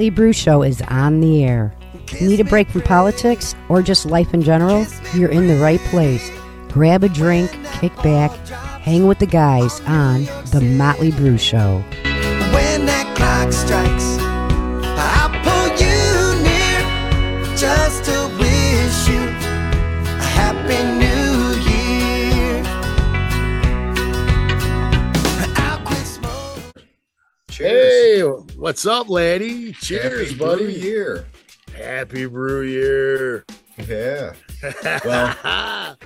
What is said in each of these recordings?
Happy New Year. The Motley Brew Show is on the air. Need a break from politics or just life in general? You're in the right place. Grab a drink, kick back, hang with the guys on The Motley Brew Show. When that clock strikes, I'll pull you near just to wish you a happy new year. I'll quit smoking. Hey, what's up, laddie? Cheers, Happy buddy. Brew year. Happy brew year. Yeah.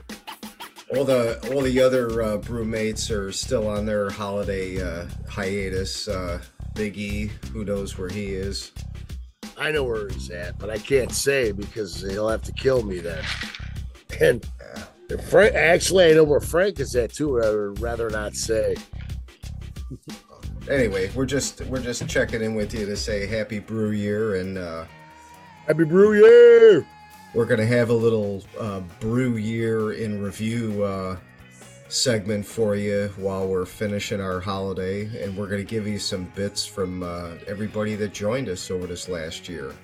Well, all the all the other uh, brewmates are still on their holiday uh, hiatus. Uh, Big E, who knows where he is? I know where he's at, but I can't say because he'll have to kill me then. And Frank, actually, I know where Frank is at too. but I would rather not say. Anyway, we're just we're just checking in with you to say happy brew year, and uh, Happy brew year. we're gonna have a little uh, brew year in review uh, segment for you while we're finishing our holiday, and we're gonna give you some bits from uh, everybody that joined us over this last year.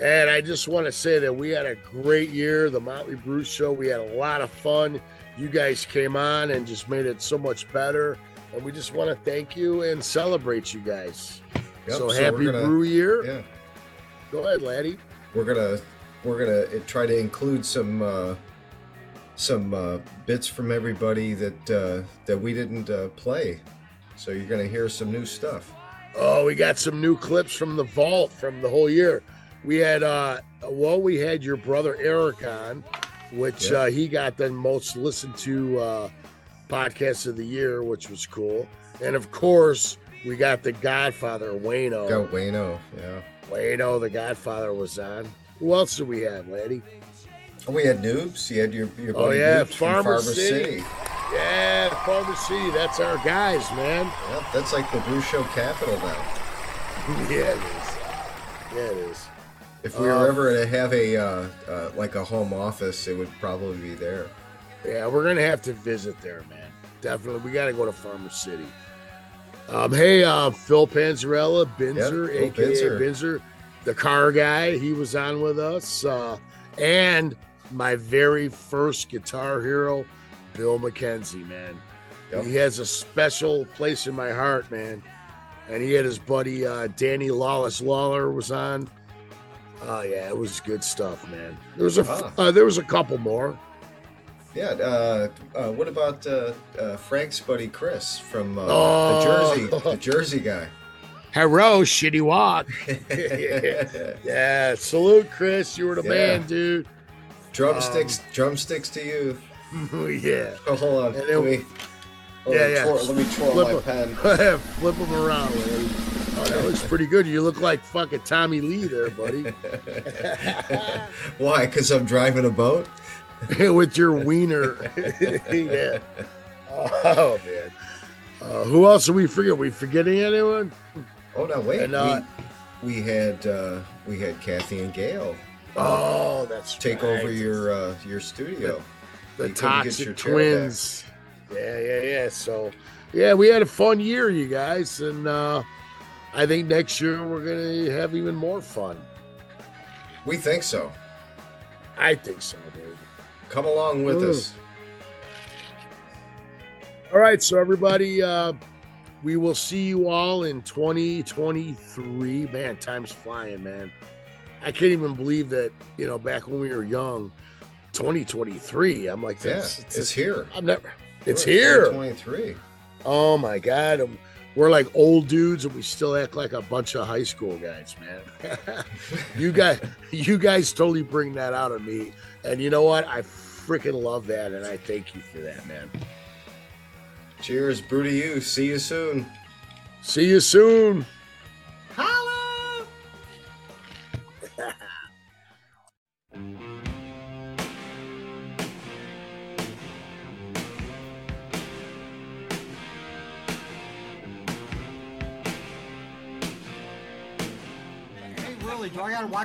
And I just want to say that we had a great year, the Motley Brew Show. We had a lot of fun. You guys came on and just made it so much better. And we just want to thank you and celebrate you guys. Yep, so, so happy gonna- brew year. Yeah. Go ahead, laddie. we're gonna we're gonna uh, try to include some uh, some uh, bits from everybody that uh, that we didn't uh, play. So you're gonna hear some new stuff. Oh, we got some new clips from the vault from the whole year. We had uh well, we had your brother Eric on, which Yeah. uh he got the most listened to uh podcast of the year, which was cool. And of course, we got the Godfather Wayno. Got Wayno, yeah. Wayno, the Godfather was on. Who else do we have, lady? Oh, we had Noobs. You had your your Oh, buddy yeah, Noobs from Farmer Farmer City. City. Yeah, Farmer City. That's our guys, man. Yep, that's like the brew show capital now. yeah, it is. Yeah, it is. If we Uh, were ever to have a uh, uh, like a home office, it would probably be there. Yeah, we're gonna have to visit there, man. Definitely, we gotta go to Farmer City. Um, hey, uh, Phil Panzarella, Binzer, Yep, aka Binzer. Binzer, the car guy, he was on with us, uh, and my very first guitar hero, Bill McKenzie, man. Yep. He has a special place in my heart, man. And he had his buddy uh, Danny Lawless Lawler was on. Oh yeah, it was good stuff, man. There was a Ah. uh, there was a couple more. Yeah. Uh, uh, what about uh, uh, Frank's buddy Chris from uh, Oh. the Jersey, the Jersey guy? Hello, shitty walk. yeah, yeah. salute, Chris. You were the Yeah. man, dude. Drumsticks, drumsticks to you. yeah. Oh, hold on. Let then- me, hold Yeah, on, yeah. twirl- let me twirl Flip my pen. Flip them around. Oh, that looks pretty good. You look like fucking Tommy Lee there, buddy. Why? Because I'm driving a boat. With your wiener. yeah. Oh, man. Uh, who else are we forget? we forgetting anyone? Oh no, wait. And, uh, we, we had uh, we had Kathy and Gail Oh, that's take right. over your uh, your studio. the You couldn't get toxic your twins. Yeah, yeah, yeah. So, yeah, we had a fun year, you guys, and uh, I think next year we're gonna have even more fun. We think so. I think so, dude. Come along with Ooh. us. All right, so everybody, uh, we will see you all in 2023. Man, time's flying, man. I can't even believe that, you know, back when we were young, 2023. I'm like, Yeah, that's, it's, here. I'm never, it's here. Twenty three. Oh my God. um, We're like old dudes and we still act like a bunch of high school guys, man. you guys, you guys totally bring that out of me. And you know what? I freaking love that. And I thank you for that, man. Cheers, brew to you. See you soon. See you soon.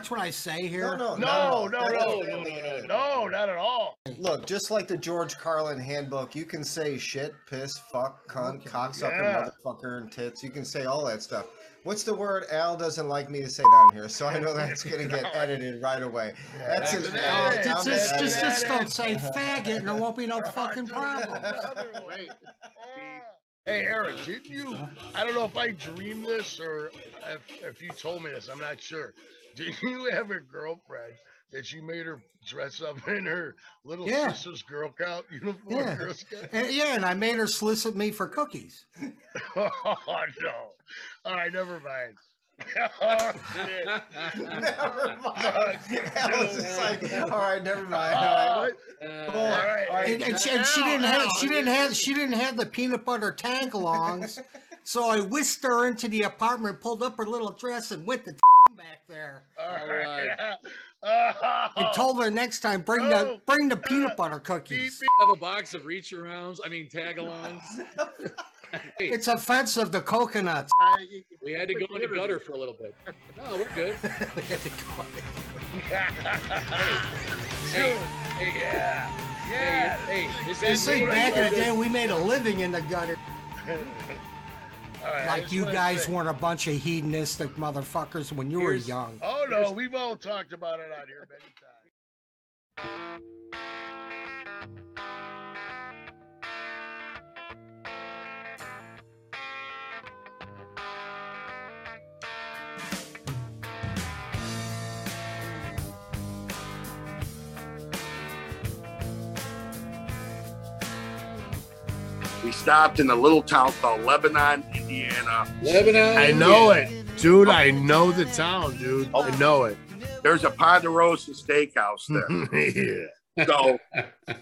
Watch what I say here? No, no, No, no, no, no, no, no, no, not at all. look, just like the George Carlin handbook, you can say shit, piss, fuck, cunt, cocksucker, Yeah. motherfucker, and tits. You can say all that stuff. What's the word Al doesn't like me to say down here? So I know that's gonna get edited right away. That's his Hey, Al. Just, just, just, it. just don't say faggot and there won't be no fucking problem. Hey, Eric, didn't you? I don't know if I dreamed this or if, if you told me this. I'm not sure. Did you have a girlfriend that you made her dress up in her little Yeah. sister's Girl Scout uniform? Yeah. Girl Scout? And, yeah, and I made her solicit me for cookies. Oh no! All right, never mind. oh, shit. Never mind. Fuck. Al was just like, all right, never mind. All right. Uh, All right. all right. And, and, she, and she didn't have she didn't have she didn't have the peanut butter tagalongs, so I whisked her into the apartment, pulled up her little dress, and went the back there. All right. right. Oh, told her next time bring Oh. the bring the peanut butter cookies. beep. have a box of reach arounds. I mean tagalongs. Hey, It's offensive to coconuts. we had to go in the gutter for a little bit. No, we're good. We had to. Hey, hey, yeah. hey, Yeah. hey, this You see, back in the day, we made a living in the gutter. Right, Like you guys weren't a bunch of hedonistic motherfuckers when you were young. Oh no, we've all talked about it out here many times. Stopped in a little town called Lebanon, Indiana. Lebanon. I know it, dude. I know the town, dude. I oh. know it. There's a Ponderosa Steakhouse there. yeah. So,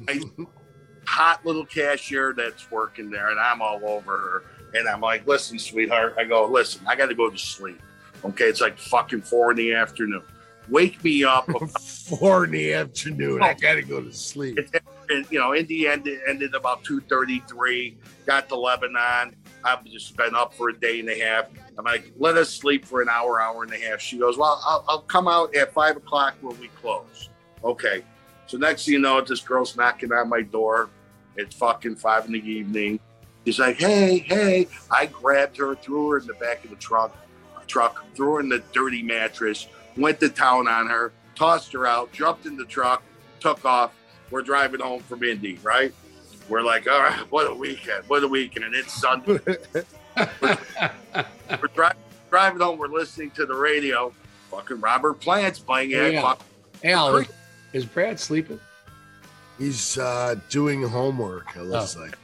a hot little cashier that's working there, and I'm all over her. And I'm like, listen, sweetheart. I go, listen, I got to go to sleep. Okay, it's like fucking four in the afternoon. Wake me up. Four in the afternoon. I gotta go to sleep. and, you know, Indy ended, ended about 2.33, got to Lebanon. I've just been up for a day and a half. I'm like, let us sleep for an hour, hour and a half. She goes, well, I'll, I'll come out at 5 o'clock when we close. Okay. So next thing you know, this girl's knocking on my door. It's fucking 5 in the evening. She's like, hey, hey. I grabbed her, threw her in the back of the truck, truck, threw her in the dirty mattress, went to town on her, tossed her out, jumped in the truck, took off we're driving home from Indy, right? We're like, all right, what a weekend, what a weekend, and it's Sunday. we're dri- driving home, we're listening to the radio. Fucking Robert Plant's playing at Yeah. fuck- Al, is, is Brad sleeping? He's uh doing homework. It looks Oh. like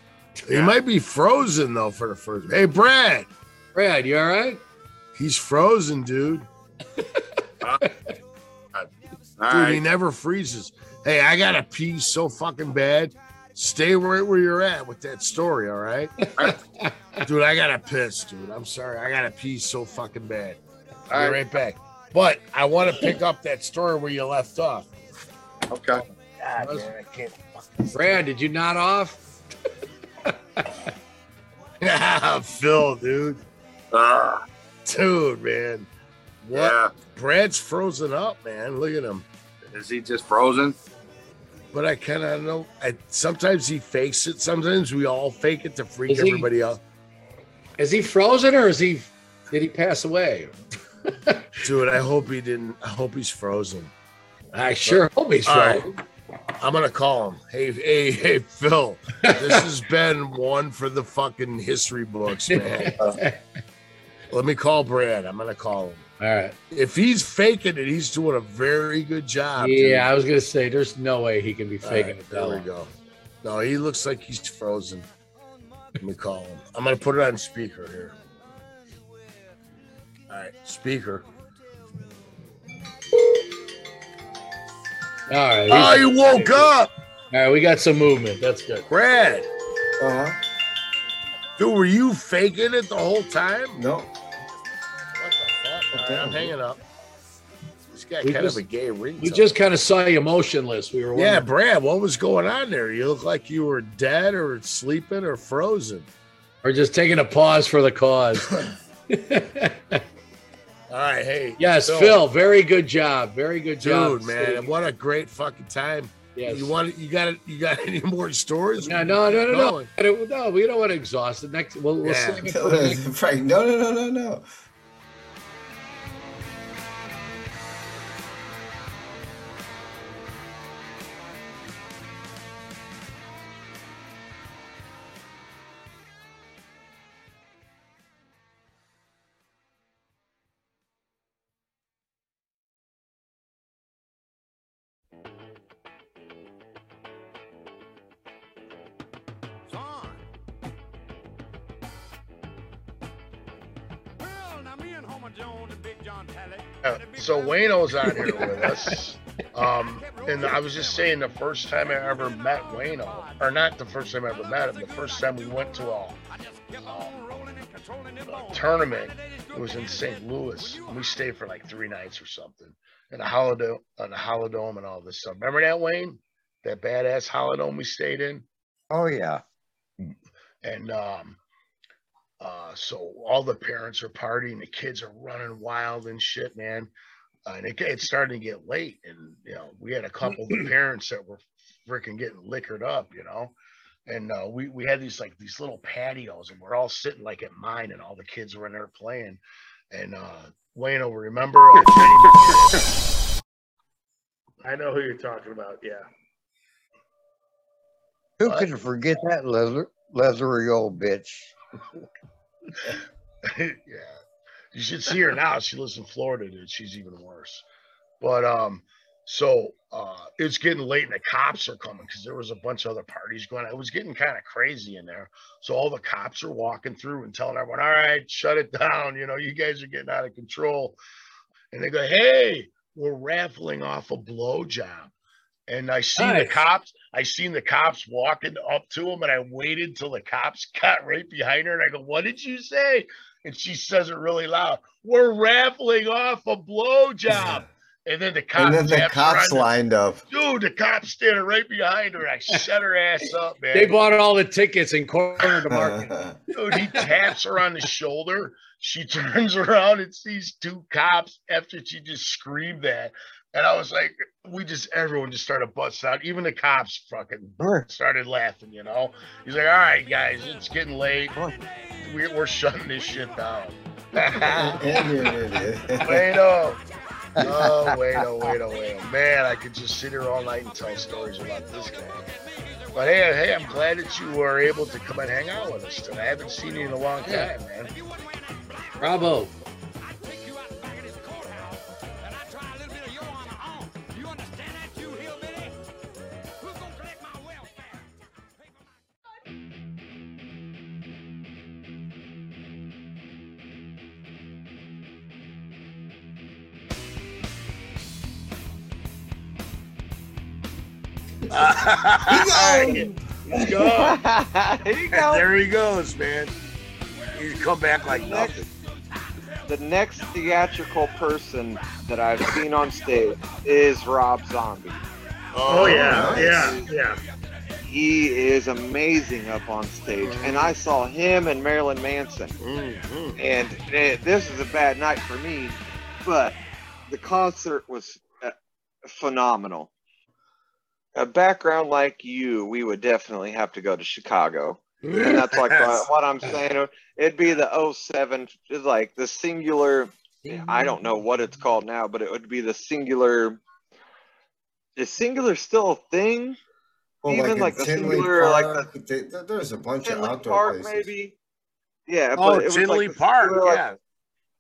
he might be frozen though for the first. Hey, Brad, Brad, you all right? he's frozen, dude. Dude, he never freezes. Hey, I gotta pee so fucking bad. Stay right where you're at with that story, all right? dude, I gotta piss, dude. I'm sorry. I gotta pee so fucking bad. All I'll be right. right back. But I want to pick up that story where you left off. Okay. God, man, I can't Brad, did you not off? Phil, dude. Uh, Dude, man. What? yeah. Brad's frozen up, man. Look at him. Is he just frozen? But I kind of know. I, sometimes he fakes it. Sometimes we all fake it to freak Is he- everybody out. Is he frozen or is he? Did he pass away? Dude, I hope he didn't. I hope he's frozen. I sure hope he's All right. frozen. I'm gonna call him. Hey, hey, hey, Phil. This has been one for the fucking history books, man. Let me call Brad. I'm gonna call him. All right. If he's faking it, he's doing a very good job. dude. Yeah, I was gonna say there's no way he can be faking right, it. there that we go. No, he looks like he's frozen. Let me call him. I'm gonna put it on speaker here. All right, speaker. All right. Oh, he's- he woke up, All right, we got some movement. That's good. Brad. Uh-huh. Dude, were you faking it the whole time? No. What? All right, I'm hanging up. This guy We kind just- of a gay ringtone. We just kind of saw you motionless. We were yeah, Brad. What was going on there? You look like you were dead or sleeping or frozen. We're just taking a pause for the cause. All right, hey. yes, Phil. Phil, very good job. Very good job. Dude, man, what a great fucking time. Yes. You want you got it? You got any more stories? No, no, no, no, no. Going. I don't- No, we don't want to exhaust it. Next, we'll, we'll Yeah. save it for next. Frank, no, no, no, no, no. Uh, so Wayno's on here with us. Um, and I was just saying the first time I ever met Wayno, or not the first time I ever met him, the first time we went to a, a tournament, it was in St. Louis. And we stayed for like three nights or something. In a Holidome, on a Holidome and all this stuff. Remember that, Wayne? That badass Holidome we stayed in? Oh yeah. and um uh so all the parents are partying the kids are running wild and shit man uh, and it, it started to get late and you know we had a couple of the parents that were freaking getting liquored up you know and uh, we we had these like these little patios and we're all sitting like at mine and all the kids were in there playing and uh Wayne will remember uh, I know who you're talking about yeah Who What? could forget that leather, leathery old bitch? yeah. You should see her now. She lives in Florida, dude. She's even worse. But um, so uh it's getting late and the cops are coming because there was a bunch of other parties going. It was getting kind of crazy in there. So all the cops are walking through and telling everyone, all right, shut it down. You know, you guys are getting out of control. And they go, Hey, we're raffling off a blowjob. And I seen the cops, I seen the cops walking up to him, and I waited till the cops got right behind her. And I go, What did you say? And she says it really loud. We're raffling off a blowjob. And then the cops, And then the cops on the- lined up. Dude, the cops standing right behind her. I shut her ass up, man. They bought all the tickets and cornered the market. Dude, he taps her on the shoulder. She turns around and sees two cops after she just screamed that. And I was like, we just, everyone just started busting out. Even the cops fucking started laughing, you know? He's like, all right, guys, it's getting late. We're, we're shutting this shit down. and you're an idiot. Wait oh. Oh, wait oh, wait oh, wait oh. Man, I could just sit here all night and tell stories about this guy. But hey, hey, I'm glad that you were able to come and hang out with us today. I haven't seen you in a long time, man. Bravo. There you go. there you go. There he goes, man. He's come back like nothing. The next theatrical person that I've seen on stage is Rob Zombie. Oh, yeah, nice. yeah, yeah. He is amazing up on stage, and I saw him and Marilyn Manson. Mhm. And eh, this is a bad night for me, but the concert was uh, phenomenal. A background like you, we would definitely have to go to Chicago. And that's like what, what I'm saying. It'd be the 07, it's like the Cingular. I don't know what it's called now, but it would be the Cingular. Is Cingular still a thing? Well, Even in like the Tinley Cingular, like Park, they- there- there's a bunch of outdoor Park, places. maybe. Yeah, Oh, but it was Tinley like Park, Cingular, like- yeah.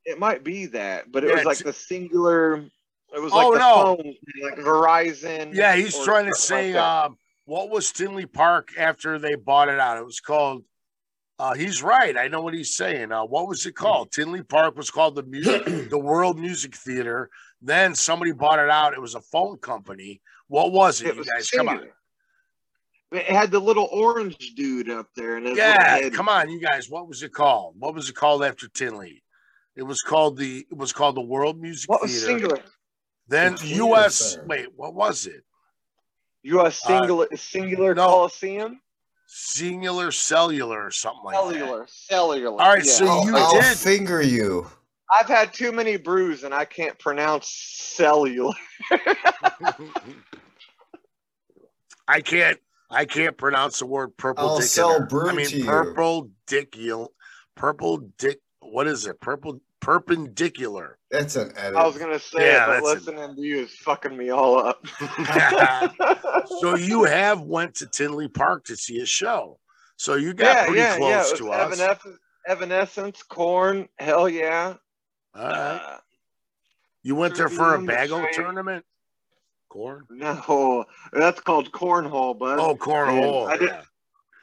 it might be that, but it Yeah, was like Ti- the Cingular. It was Oh, like the no. phone, like Verizon. Yeah, he's trying to say, like um, what was Tinley Park after they bought it out? It was called. Uh, he's right. I know what he's saying. Uh, what was it called? Tinley Park was called the music, the World Music Theater. Then somebody bought it out. It was a phone company. What was it, It you was guys? Come on. It had the little orange dude up there, and Yeah, come on, you guys. What was it called? What was it called after Tinley? It was called the. It was called the World Music What was Theater. Cingular? Then The U.S. Center. Wait, what was it? U.S. Uh, Cingular Cingular no. Coliseum. Cingular Cellular or something like that. Cellular, cellular. All right, yeah. so I'll, you I'll did. finger you. I've had too many brews, and I can't pronounce cellular. I can't. I can't pronounce the word purple. I'll dick sell brew I mean to you. purple dicul. Purple dick. What is it? Purple perpendicular. That's an edit. I was gonna say Yeah, it, but that's a- listening to you is fucking me all up. so you have went to Tinley Park to see a show. So you got yeah, pretty yeah, close yeah. It to was us. Evanescence, Evanescence, Korn, hell yeah. All right. Uh, You went there for a bagel Betrayed. tournament? Corn? no, that's called cornhole, bud. Oh, cornhole. I, did, yeah.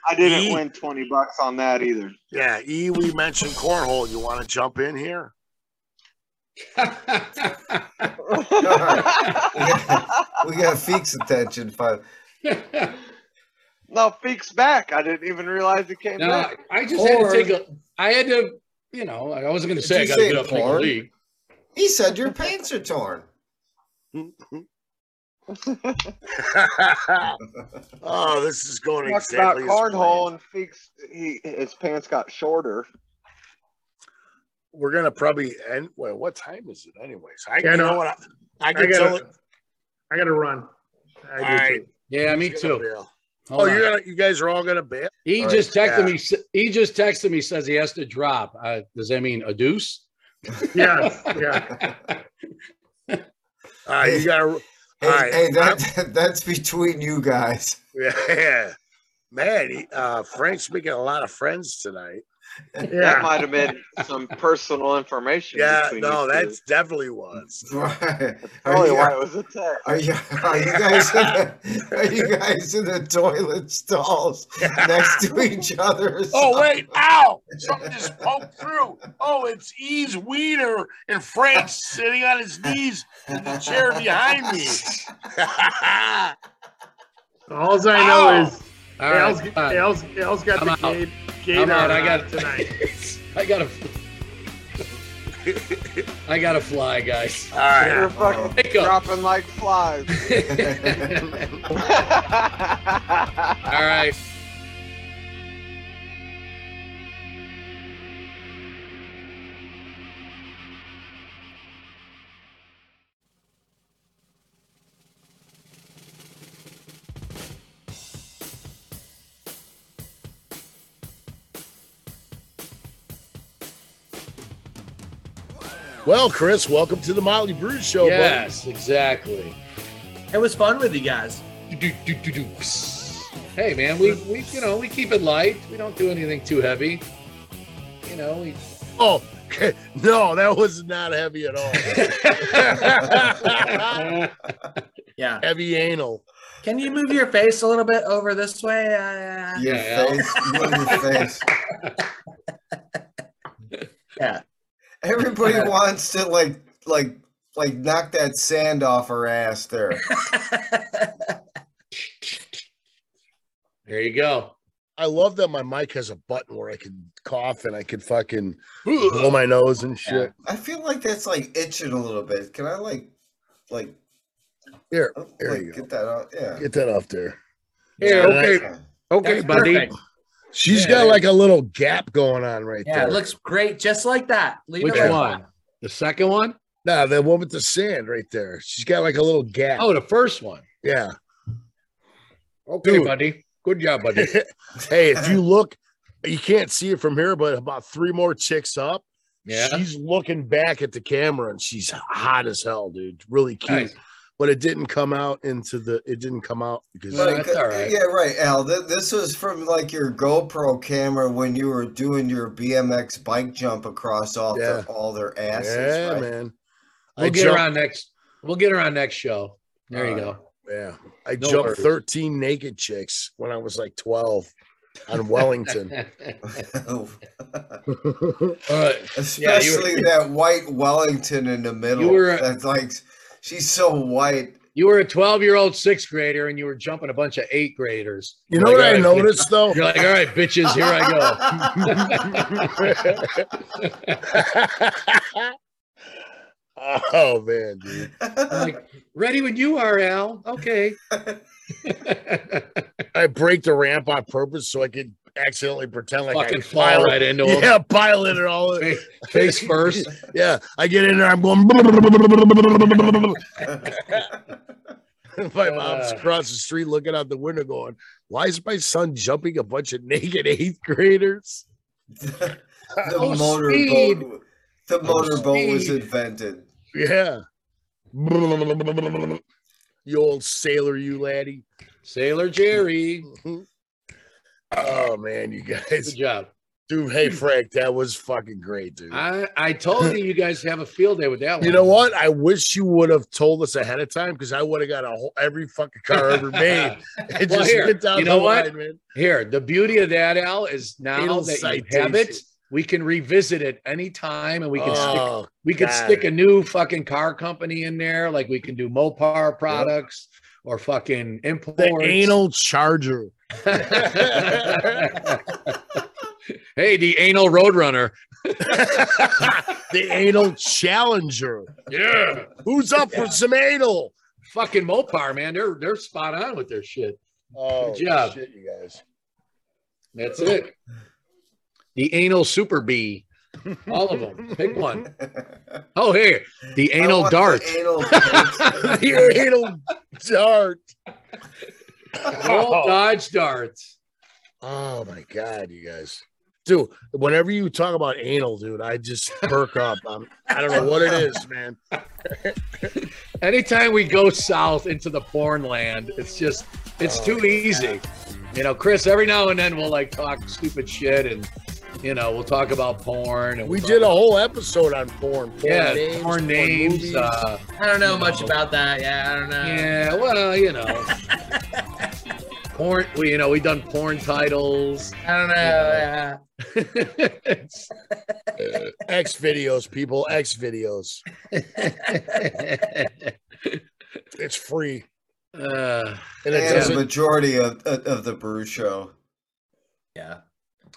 I didn't E- win twenty bucks on that either. yeah, E, we mentioned cornhole. You want to jump in here? we got Feek's attention. Five. no, Feek's back. I didn't even realize he came No, back. I just had to take a. I had to, you know, I wasn't going to say I got to get up and make a porn? league. He said your pants are torn. oh, this is going Talked exactly about as cornhole, planned. and Feek's he his pants got shorter. We're gonna probably end. Well, what time is it, anyways? I Yeah, you know what? I, I I can tell gotta, it. I gotta run. I do All right. too. Yeah, me too. bail? Hold Oh, on. you're gonna. You guys are all gonna bail. He All just texted yeah. me. He just texted me. Says he has to drop. Uh, does that mean a deuce? Yes, yeah. All right, you gotta. Hey, right. hey that, that's between you guys. Yeah, man. he- Uh, Frank's making a lot of friends tonight. That might have been some personal information. Yeah, no, you two. definitely was. Right. Probably you, why it was a text. are you are you guys in the, are you guys in the toilet stalls next to each other? Oh wait! Ow! Something just poked through. Oh, it's E's wiener and Frank's sitting on his knees in the chair behind me. All I know Ow. is All right, Al's, fine. Al's, Al's got I'm the out. gate, gate I'm out. on I got tonight. I got to. I got to fly, guys. All right. You're fucking oh. Pick up. dropping like flies. All right. Well, Chris, welcome to the Motley Brew Show. buddy. Yes, exactly. It was fun with you guys. Hey, man, we, we you know we keep it light. We don't do anything too heavy. You know, we, Oh, no, that was not heavy at all. Yeah. heavy anal. Can you move your face a little bit over this way? Uh, Your Yeah, face, move your face. yeah. Everybody Yeah. wants to like like like knock that sand off her ass there. there you go. I love that my mic has a button where I can cough and I can fucking blow my nose and shit. I feel like that's like itching a little bit. Can I like like Here, oh, there like, you go. get that out? Yeah. Get that off there. Here, Yeah, okay, That's okay, That's buddy. perfect. She's Yeah, got there- like a little gap going on right Yeah, there. it looks great, just like that. Leave Which it like one? The second one? Nah, the one with the sand right there. She's got like a little gap. Oh, the first one. yeah. Okay, Dude. buddy. Good job, buddy. hey, if you look, you can't see it from here, but about three more chicks up, Yeah. she's looking back at the camera and she's hot as hell, dude. Really cute. Nice. But it didn't come out into the. It didn't come out because. Well, Like, that's all right. Yeah, right, Al. Th- this was from like your GoPro camera when you were doing your BMX bike jump across all Yeah. their all their asses. yeah, right? man. We'll I get her jumped- on next. We'll get her on next show. There you Uh, go. Yeah, I No jumped worries. 13 naked chicks when I was like 12 on Wellington. All right. Especially that white Wellington in the middle. You were- That's like she's so white. You were a 12 year old sixth grader and you were jumping a bunch of eighth graders. You You're know like, what I "All right, noticed though? You're like, all right, bitches, here I go. oh man, dude. go. like, ready when you are, Al. Okay. I break the ramp on purpose so I could accidentally pretend like Fucking I fall pilot- right into 'em. Yeah, pilot it all. Fa- Face first. Yeah, I get in there. I'm going. my mom's Uh. across the street looking out the window, going, "Why is my son jumping a bunch of naked eighth graders?" The Oh, motorboat. speed. The motorboat was invented. Yeah. You old sailor, you laddie. Sailor Jerry. Oh man, you guys, Good job. dude. Hey Frank, that was fucking great, dude. I, I told you you guys have a field day with that one. You know what? I wish you would have told us ahead of time because I would have got a whole every fucking car ever made. And Well, just here, get down you know the what? line, man. Here, the beauty of that, Al, is now Fatal that you have it, we can revisit it anytime and we can stick Oh, we can got stick a new fucking car company in there. Like we can do Mopar products or fucking imports. the anal charger. hey, the anal roadrunner. the anal challenger. Yeah. Who's up for some anal? Fucking Mopar, man. They're they're spot on with their shit. Oh, Good job. shit, you guys. That's it. The anal super bee. All of them. Pick one. Oh, here. The anal want the anal Your anal dart. All oh. Dodge darts. Oh my god, you guys. Dude, whenever you talk about anal, dude, I just perk up. I'm, I don't know what it is, man. Anytime we go south into the porn land, it's just it's oh too easy. You know, Chris, every now and then we'll like talk stupid shit and you know, we'll talk about porn and We we'll did a whole episode on porn. porn yeah, names, porn names. movies. Uh, I don't know You much know. about that. Yeah, I don't know. yeah, well, you know. porn we you know, we done porn titles. I don't know. Yeah. It's- X videos, people. X videos. It's free. uh, And it and the majority of, of of the brew show. Yeah.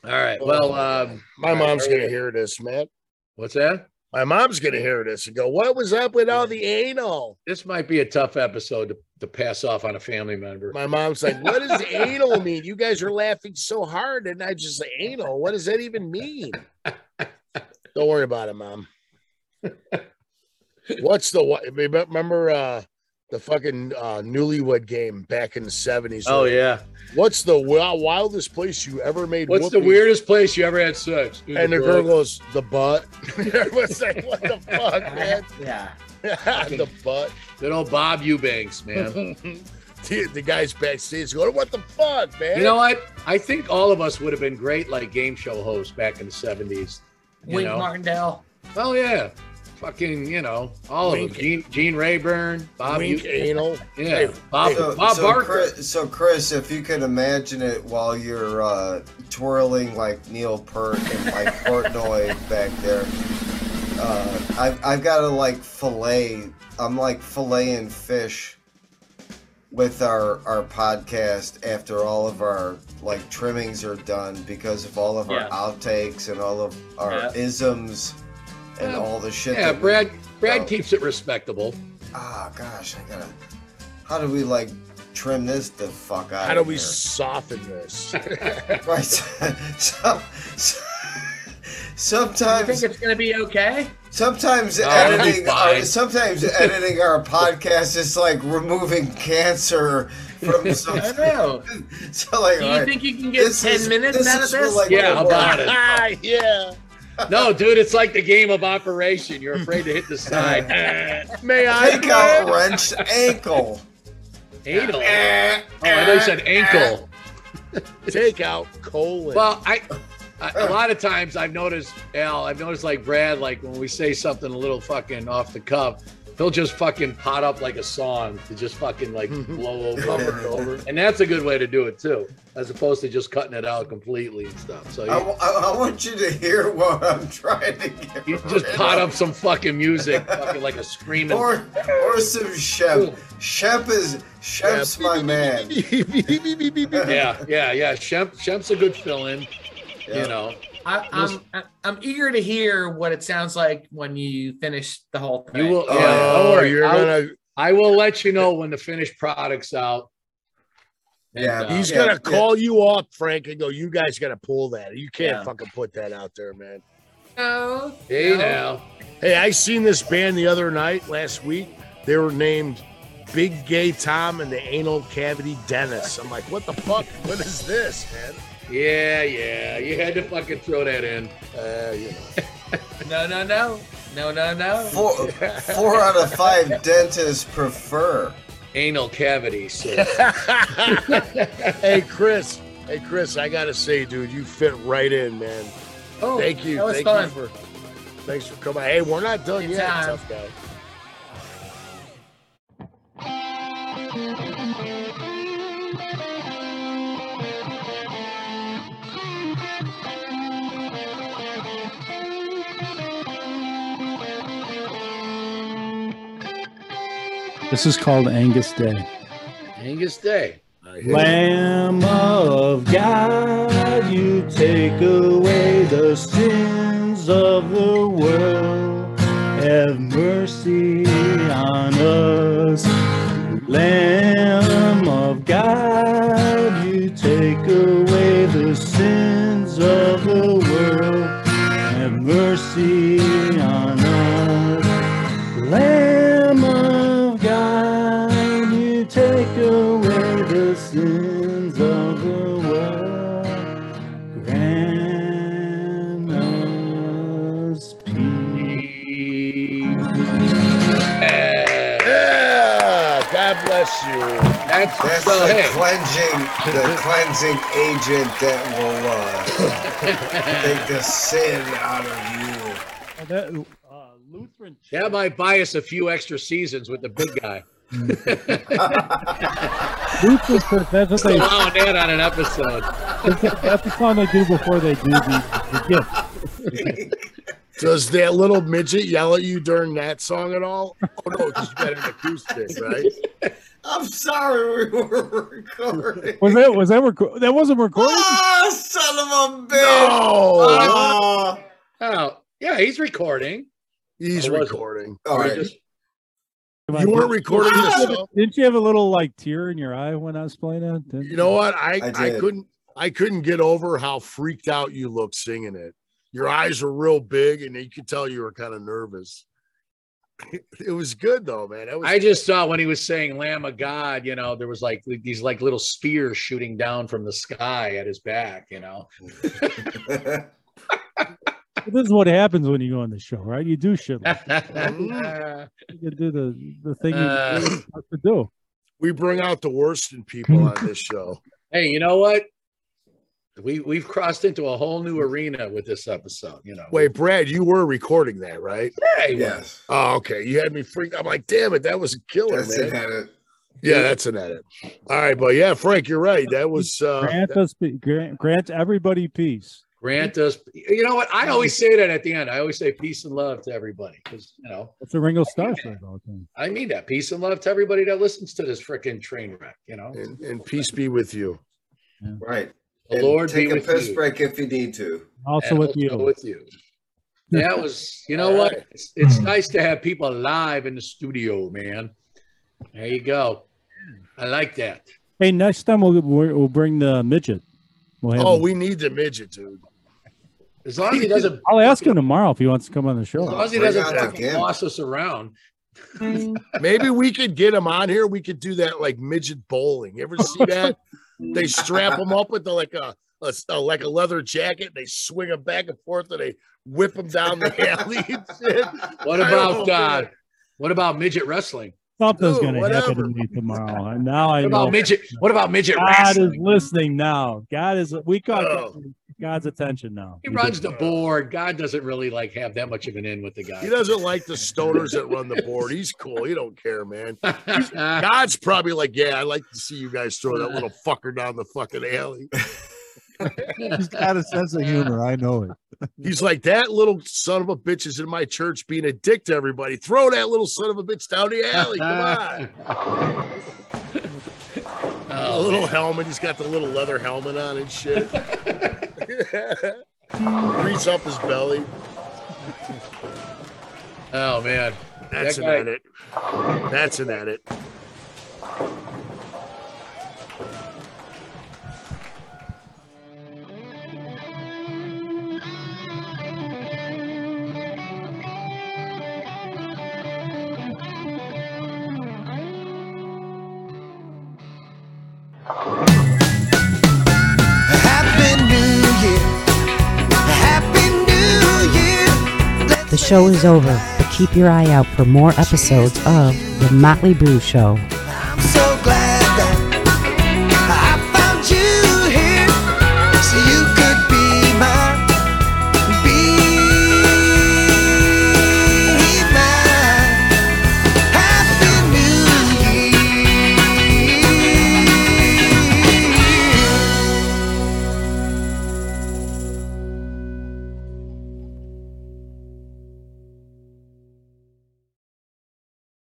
All right. Well, um, my mom's gonna hear this, man. What's that? My mom's gonna hear this and go, What was up with all the anal? This might be a tough episode to, to pass off on a family member. My mom's like, What does anal mean? You guys are laughing so hard. And I just say, Anal, what does that even mean? Don't worry about it, mom. What's the what? Remember uh, the fucking uh, newlywed game back in the 70s? Oh yeah. What's the wi- wildest place you ever made? What's the weirdest place you ever had sex? In And the butt. girl goes, The butt. Everyone's like, What the fuck, man? Yeah. the butt. Good old Bob Eubanks, man. the, the guys backstage going, What the fuck, man? you know what? I think all of us would have been great like game show hosts back in the seventies. You Wink know? Martindale. Oh yeah. Fucking, you know, all Wink. of them. Gene, Gene Rayburn, Bob Wink Eu- anal. Yeah. Hey, Bob, So, Bob so Barker. Chris, so Chris, if you could imagine it while you're uh, twirling like Neil Peart and like Portnoy back there, uh, I've I've got to like fillet. I'm like filleting fish with our our podcast after all of our like trimmings are done because of all of our outtakes and all of our Yeah. isms and Yeah. all the shit. Yeah, that we- Brad Brad Oh. keeps it respectable. Ah, gosh, I gotta. How do we like trim this the fuck out? How do of we here? soften this? Right. so, so, I think it's gonna be okay. sometimes Oh, editing, fine. our, sometimes editing our podcast is like removing cancer from some. I know. so like, Do you right, think you can get ten is- minutes this out of this? like, Yeah, the how work. about it? ah, yeah. No, dude, it's like the game of operation. You're afraid to hit the side. May I? Take out wrenched ankle. Anal. Eh, oh, I thought you said eh, ankle. Eh. Take out colon. Well, I, I a lot of times I've noticed Al, I've noticed like Brad, like when we say something a little fucking off the cuff, he'll just fucking pot up like a song to just fucking like blow over Cover and over. And that's a good way to do it too, as opposed to just cutting it out completely and stuff. So I, I- I want you to hear what I'm trying to get. you just pot of. up some fucking music, fucking like a screaming. or or some Shep. Shep is Shep's my man. yeah, yeah, yeah. Shemp, Shemp's a good fill-in. Yeah. You know, I, I'm I- I'm eager to hear what it sounds like when you finish the whole thing. you will. Oh, Yeah, don't worry. you're I'll- gonna. I will let you know when the finished product's out. And, Yeah, uh, He's Yeah, gonna yeah. call you up, Frank, and go. You guys gotta pull that. You can't Yeah. fucking put that out there, man. No, hey no. now. Hey, I seen this band the other night, last week. They were named Big Gay Tom and the Anal Cavity Dennis. I'm like, what the fuck? What is this, man? Yeah, yeah. You had to fucking throw that in. Uh, you know. No, no, no. No, no, no. Four, four out of five dentists prefer. Anal cavity. So. hey, Chris. Hey, Chris. I gotta say, dude, you fit right in, man. Oh, Thank you. that was Thank fun. you for. Thanks for coming. Hey, we're not done yet, Anytime. tough guy. This is called Agnus Dei. Agnus Dei. Lamb of God, you take away the sins of the world. Have mercy on us. Lamb of God, you take away the sins of the world. Have mercy That's, That's so, the hey. cleansing, the cleansing agent that will uh, take the sin out of you. That, uh, Lutheran That might buy us a few extra seasons with the big guy. Lutheran church, that's what they, Allowing that on an episode. that's the song they do before they do the, the gift. Does that little midget yell at you during that song at all? Oh no, because you got an acoustic, right? I'm sorry we were recording. Was that was that reco- that wasn't recorded? Ah, son of a bitch! No. Ah. Oh, yeah, he's recording. He's Or recording. all Or right. just- Come on, You weren't recording didn't this you have a- Didn't you have a little like tear in your eye when I was playing it? Didn't You know what? I, I I, couldn't I couldn't get over how freaked out you looked singing it. Your eyes were real big, and you could tell you were kind of nervous. It was good though, man. That was I just thought when he was saying Lamb of God, you know, there was like these like little spears shooting down from the sky at his back, you know. This is what happens when you go on the show, right? You do shit. Like Uh, you do the the thing you Uh. you're to do. we bring out the worst in people on this show. hey, you know what? We we've crossed into a whole new arena with this episode, you know. Wait, Brad, you were recording that, right? Hey, yes. Oh, okay. You had me freaked. I'm like, damn it, that was a killer, That's man. it. Had it. Yeah, that's an edit. All right, but yeah, Frank, you're right. That was uh Grant us, pe- grant, grant everybody peace. grant us you know what? I always say that at the end. I always say peace and love to everybody. Because you know, That's a Ringo Starr song. all the. I mean that. Peace and love to everybody that listens to this freaking train wreck, you know. and, and peace be with you. Right. The And Lord take be a with piss you. break if you need to. Also And with also you. with you. That was, you know what? It's, it's mm. nice to have people live in the studio, man. There you go. I like that. Hey, next time we'll we'll we'll bring the midget. We'll have Oh, him. we need the midget, dude. As long as he doesn't, I'll ask him tomorrow if he wants to come on the as show. long as he doesn't out the fucking gimp. boss us around. Mm. Maybe we could get him on here. We could do that like midget bowling. You ever see that? they strap them up with the, like a, a, a- like a leather jacket. They swing them back and forth, and they whip them down the alley. What about uh, what about midget wrestling? Something's going to happen to me tomorrow. And now I What know about midget? What about midget God wrestling? is listening now. God is we got Oh. God's attention now. He runs the board. God doesn't really like have that much of an in with the guy. He doesn't like the stoners that run the board. He's cool. He don't care, man. God's probably like, yeah, I'd like to see you guys throw that little fucker down the fucking alley. He's got a sense of humor. I know it. He's like, that little son of a bitch is in my church being a dick to everybody. Throw that little son of a bitch down the alley. Come on. Oh, a little helmet. He's got the little leather helmet on and shit. Grease up his belly. oh man, That's That an guy- edit. That's an edit. Show is over, but keep your eye out for more episodes of The Motley Brew Show.